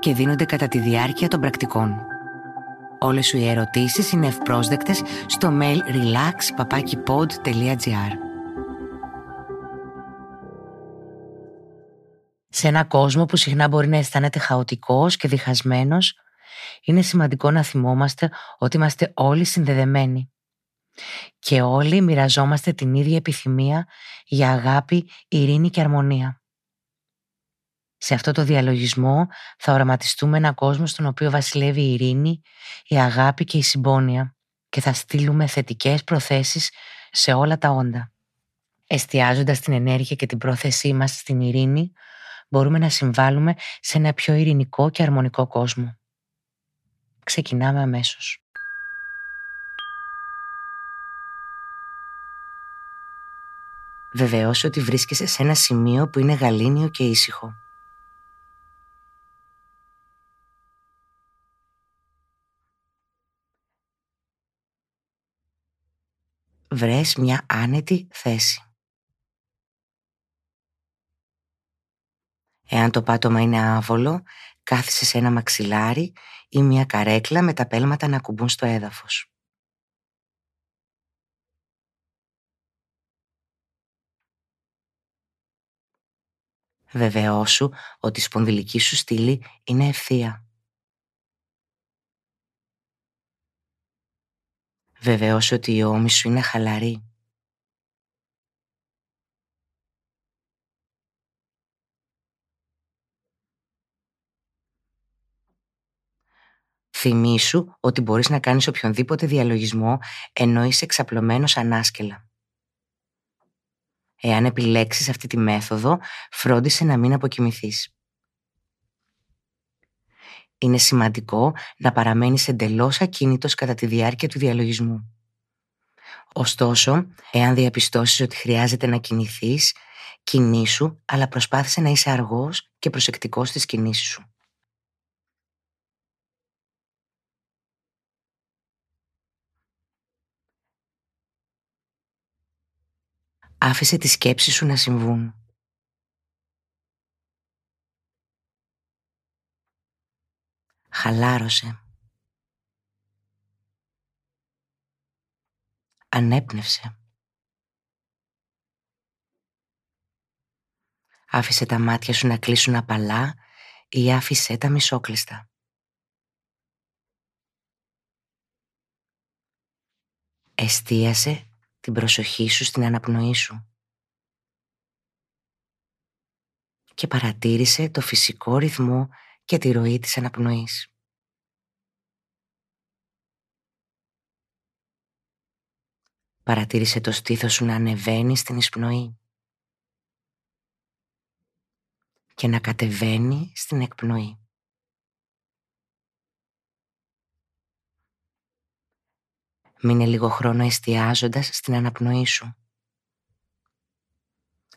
και δίνονται κατά τη διάρκεια των πρακτικών. Όλες σου οι ερωτήσεις είναι ευπρόσδεκτες στο mail relax.papakipod.gr Σε ένα κόσμο που συχνά μπορεί να αισθάνεται χαοτικός και διχασμένος, είναι σημαντικό να θυμόμαστε ότι είμαστε όλοι συνδεδεμένοι και όλοι μοιραζόμαστε την ίδια επιθυμία για αγάπη, ειρήνη και αρμονία. Σε αυτό το διαλογισμό θα οραματιστούμε ένα κόσμο στον οποίο βασιλεύει η ειρήνη, η αγάπη και η συμπόνια και θα στείλουμε θετικές προθέσεις σε όλα τα όντα. Εστιάζοντας την ενέργεια και την πρόθεσή μας στην ειρήνη, μπορούμε να συμβάλλουμε σε ένα πιο ειρηνικό και αρμονικό κόσμο. Ξεκινάμε αμέσως. Βεβαιώσου ότι βρίσκεσαι σε ένα σημείο που είναι γαλήνιο και ήσυχο. Βρες μια άνετη θέση. Εάν το πάτωμα είναι άβολο, κάθισε σε ένα μαξιλάρι ή μια καρέκλα με τα πέλματα να κουμπούν στο έδαφος. Βεβαιώσου ότι η σπονδυλική σου στήλη είναι ευθεία. Βεβαιώσου ότι η ώμη σου είναι χαλαρή. Θυμήσου ότι μπορείς να κάνεις οποιονδήποτε διαλογισμό ενώ είσαι εξαπλωμένος ανάσκελα. Εάν επιλέξεις αυτή τη μέθοδο, φρόντισε να μην αποκοιμηθείς. Είναι σημαντικό να παραμένεις εντελώς ακίνητος κατά τη διάρκεια του διαλογισμού. Ωστόσο, εάν διαπιστώσεις ότι χρειάζεται να κινηθείς, κινήσου, αλλά προσπάθησε να είσαι αργός και προσεκτικός στις κινήσεις σου. Άφησε τις σκέψεις σου να συμβούν. Χαλάρωσε. Ανέπνευσε. Άφησε τα μάτια σου να κλείσουν απαλά ή άφησε τα μισόκλειστα. Εστίασε την προσοχή σου στην αναπνοή σου. Και παρατήρησε το φυσικό ρυθμό και τη ροή της αναπνοής. Παρατήρησε το στήθος σου να ανεβαίνει στην εισπνοή και να κατεβαίνει στην εκπνοή. Μείνε λίγο χρόνο εστιάζοντας στην αναπνοή σου.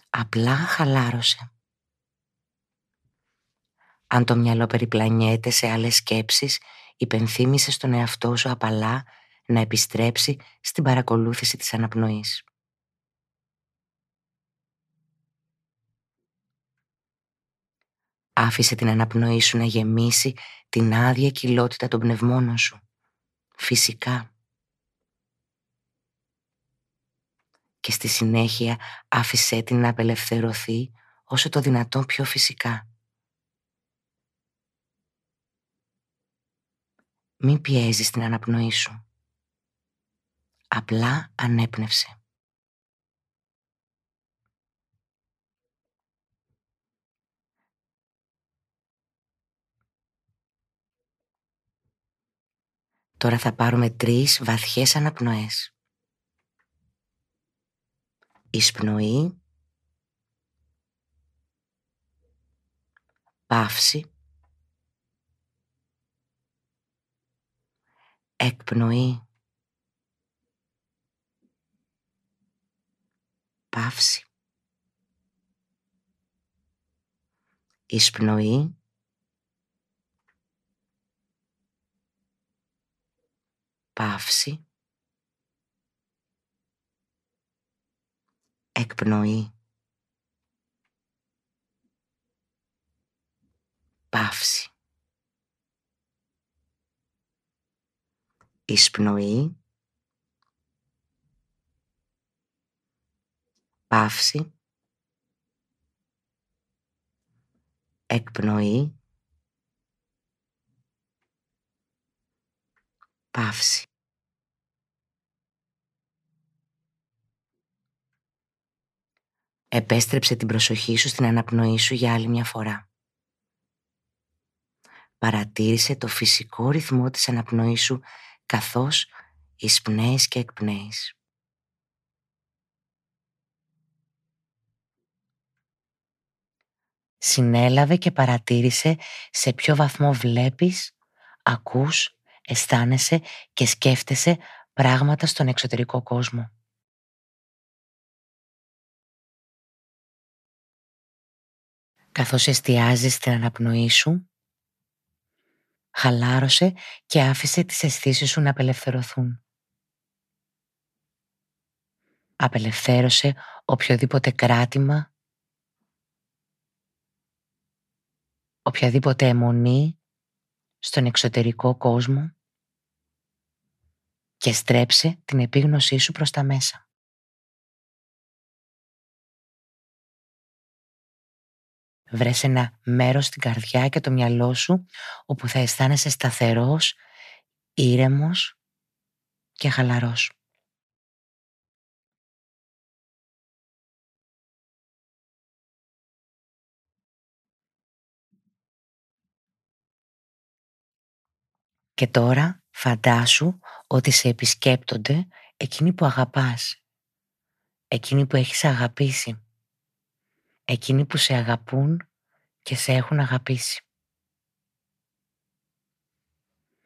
Απλά χαλάρωσε. Αν το μυαλό περιπλανιέται σε άλλες σκέψεις, υπενθύμησε στον εαυτό σου απαλά να επιστρέψει στην παρακολούθηση της αναπνοής. Άφησε την αναπνοή σου να γεμίσει την άδεια κοιλότητα των πνευμόνων σου. Φυσικά. και στη συνέχεια άφησέ την να απελευθερωθεί όσο το δυνατόν πιο φυσικά. Μην πιέζεις την αναπνοή σου. Απλά ανέπνευσε. Τώρα θα πάρουμε τρεις βαθιές αναπνοές εισπνοή, παύση, Εκπνοή. Παύση. Εισπνοή. Παύση. Εκπνοή. Παύση. Εισπνοή. Παύση. Εκπνοή. Παύση. Επέστρεψε την προσοχή σου στην αναπνοή σου για άλλη μια φορά. Παρατήρησε το φυσικό ρυθμό της αναπνοής σου καθώς εισπνέεις και εκπνέεις. Συνέλαβε και παρατήρησε σε ποιο βαθμό βλέπεις, ακούς, αισθάνεσαι και σκέφτεσαι πράγματα στον εξωτερικό κόσμο. Καθώς εστιάζεις στην αναπνοή σου, χαλάρωσε και άφησε τις αισθήσεις σου να απελευθερωθούν. Απελευθέρωσε οποιοδήποτε κράτημα, οποιαδήποτε αιμονή στον εξωτερικό κόσμο και στρέψε την επίγνωσή σου προς τα μέσα. Βρες ένα μέρος στην καρδιά και το μυαλό σου όπου θα αισθάνεσαι σταθερός, ήρεμος και χαλαρός. Και τώρα φαντάσου ότι σε επισκέπτονται εκείνοι που αγαπάς, εκείνοι που έχεις αγαπήσει εκείνοι που σε αγαπούν και σε έχουν αγαπήσει.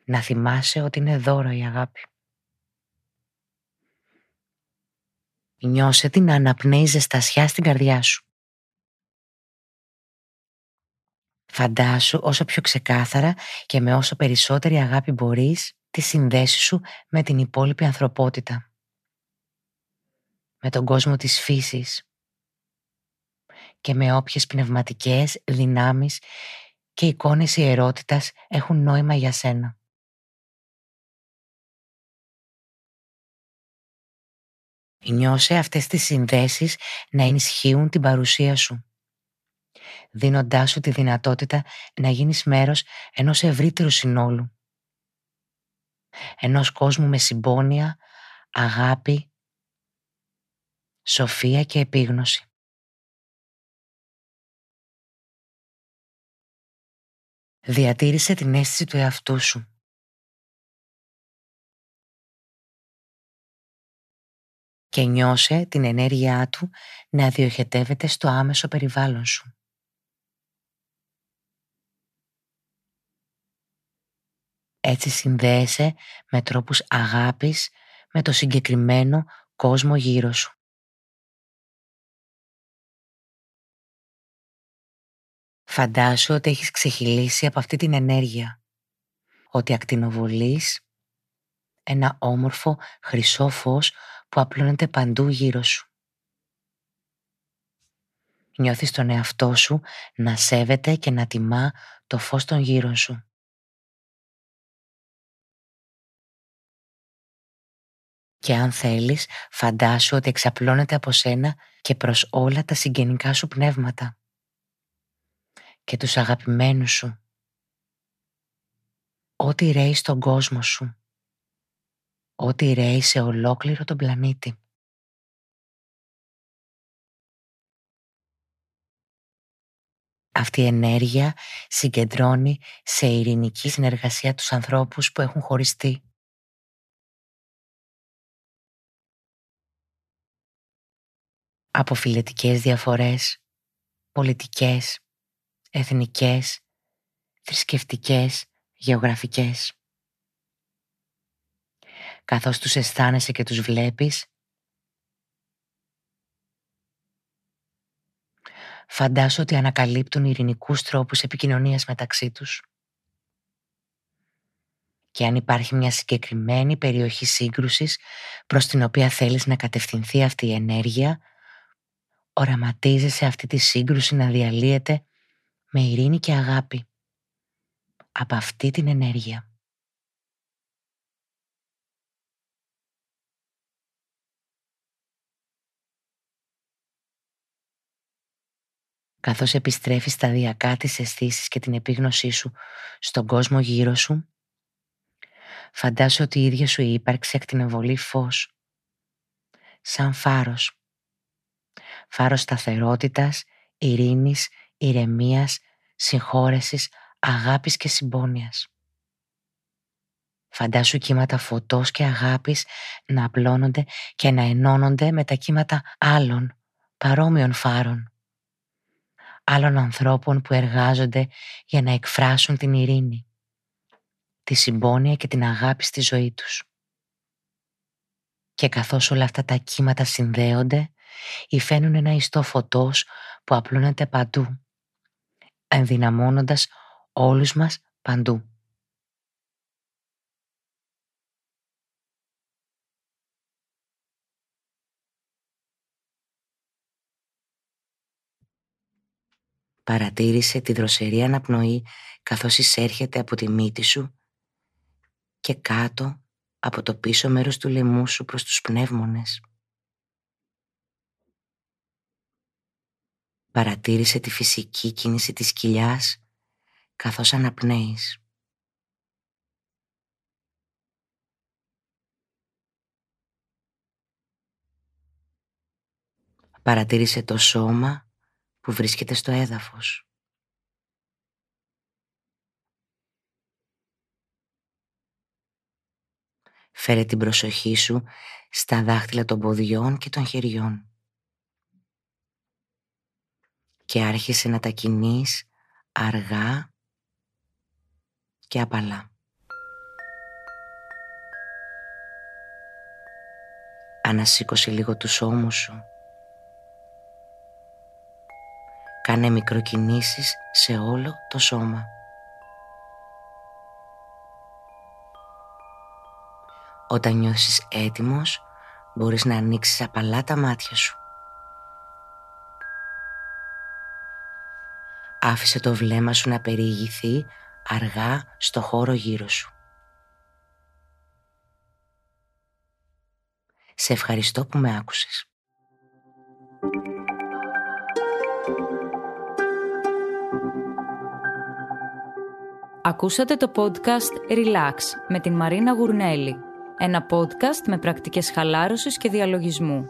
Να θυμάσαι ότι είναι δώρο η αγάπη. Νιώσε την να αναπνέει ζεστασιά στην καρδιά σου. Φαντάσου όσο πιο ξεκάθαρα και με όσο περισσότερη αγάπη μπορείς τη συνδέση σου με την υπόλοιπη ανθρωπότητα. Με τον κόσμο της φύσης, και με όποιες πνευματικές δυνάμεις και εικόνες ιερότητας έχουν νόημα για σένα. Νιώσε αυτές τις συνδέσεις να ενισχύουν την παρουσία σου, δίνοντάς σου τη δυνατότητα να γίνεις μέρος ενός ευρύτερου συνόλου, ενός κόσμου με συμπόνια, αγάπη, σοφία και επίγνωση. Διατήρησε την αίσθηση του εαυτού σου. Και νιώσε την ενέργειά του να διοχετεύεται στο άμεσο περιβάλλον σου. Έτσι συνδέεσαι με τρόπους αγάπης με το συγκεκριμένο κόσμο γύρω σου. Φαντάσου ότι έχεις ξεχυλήσει από αυτή την ενέργεια. Ότι ακτινοβολείς ένα όμορφο χρυσό φως που απλώνεται παντού γύρω σου. Νιώθεις τον εαυτό σου να σέβεται και να τιμά το φως των γύρω σου. Και αν θέλεις, φαντάσου ότι εξαπλώνεται από σένα και προς όλα τα συγγενικά σου πνεύματα και τους αγαπημένους σου. Ό,τι ρέει στον κόσμο σου. Ό,τι ρέει σε ολόκληρο τον πλανήτη. Αυτή η ενέργεια συγκεντρώνει σε ειρηνική συνεργασία τους ανθρώπους που έχουν χωριστεί. Από φιλετικές διαφορές, πολιτικές, εθνικές, θρησκευτικές, γεωγραφικές. καθώς τους αισθάνεσαι και τους βλέπεις. Φαντάσου ότι ανακαλύπτουν ειρηνικούς τρόπους επικοινωνίας μεταξύ τους. Και αν υπάρχει μια συγκεκριμένη περιοχή σύγκρουσης προς την οποία θέλεις να κατευθυνθεί αυτή η ενέργεια, οραματίζεσαι αυτή τη σύγκρουση να διαλύεται με ειρήνη και αγάπη από αυτή την ενέργεια. καθώς επιστρέφεις σταδιακά τις αισθήσεις και την επίγνωσή σου στον κόσμο γύρω σου, φαντάσου ότι η ίδια σου η ύπαρξη ακτινοβολεί φως, σαν φάρος. Φάρος σταθερότητας, ειρήνης, ηρεμίας, συγχώρεσης, αγάπης και συμπόνιας. Φαντάσου κύματα φωτός και αγάπης να απλώνονται και να ενώνονται με τα κύματα άλλων, παρόμοιων φάρων άλλων ανθρώπων που εργάζονται για να εκφράσουν την ειρήνη, τη συμπόνια και την αγάπη στη ζωή τους. Και καθώς όλα αυτά τα κύματα συνδέονται, υφαίνουν ένα ιστό φωτός που απλώνεται παντού, ενδυναμώνοντας όλους μας παντού. Παρατήρησε τη δροσερή αναπνοή καθώς εισέρχεται από τη μύτη σου και κάτω από το πίσω μέρος του λαιμού σου προς τους πνεύμονες. Παρατήρησε τη φυσική κίνηση της κοιλιάς καθώς αναπνέεις. Παρατήρησε το σώμα που βρίσκεται στο έδαφος. Φέρε την προσοχή σου στα δάχτυλα των ποδιών και των χεριών και άρχισε να τα κινείς αργά και απαλά. Ανασήκωσε λίγο τους ώμους σου Κάνε μικροκινήσεις σε όλο το σώμα. Όταν νιώσεις έτοιμος, μπορείς να ανοίξεις απαλά τα μάτια σου. Άφησε το βλέμμα σου να περιηγηθεί αργά στο χώρο γύρω σου. Σε ευχαριστώ που με άκουσες. Ακούσατε το podcast Relax με την Μαρίνα Γουρνέλη. Ένα podcast με πρακτικές χαλάρωσης και διαλογισμού.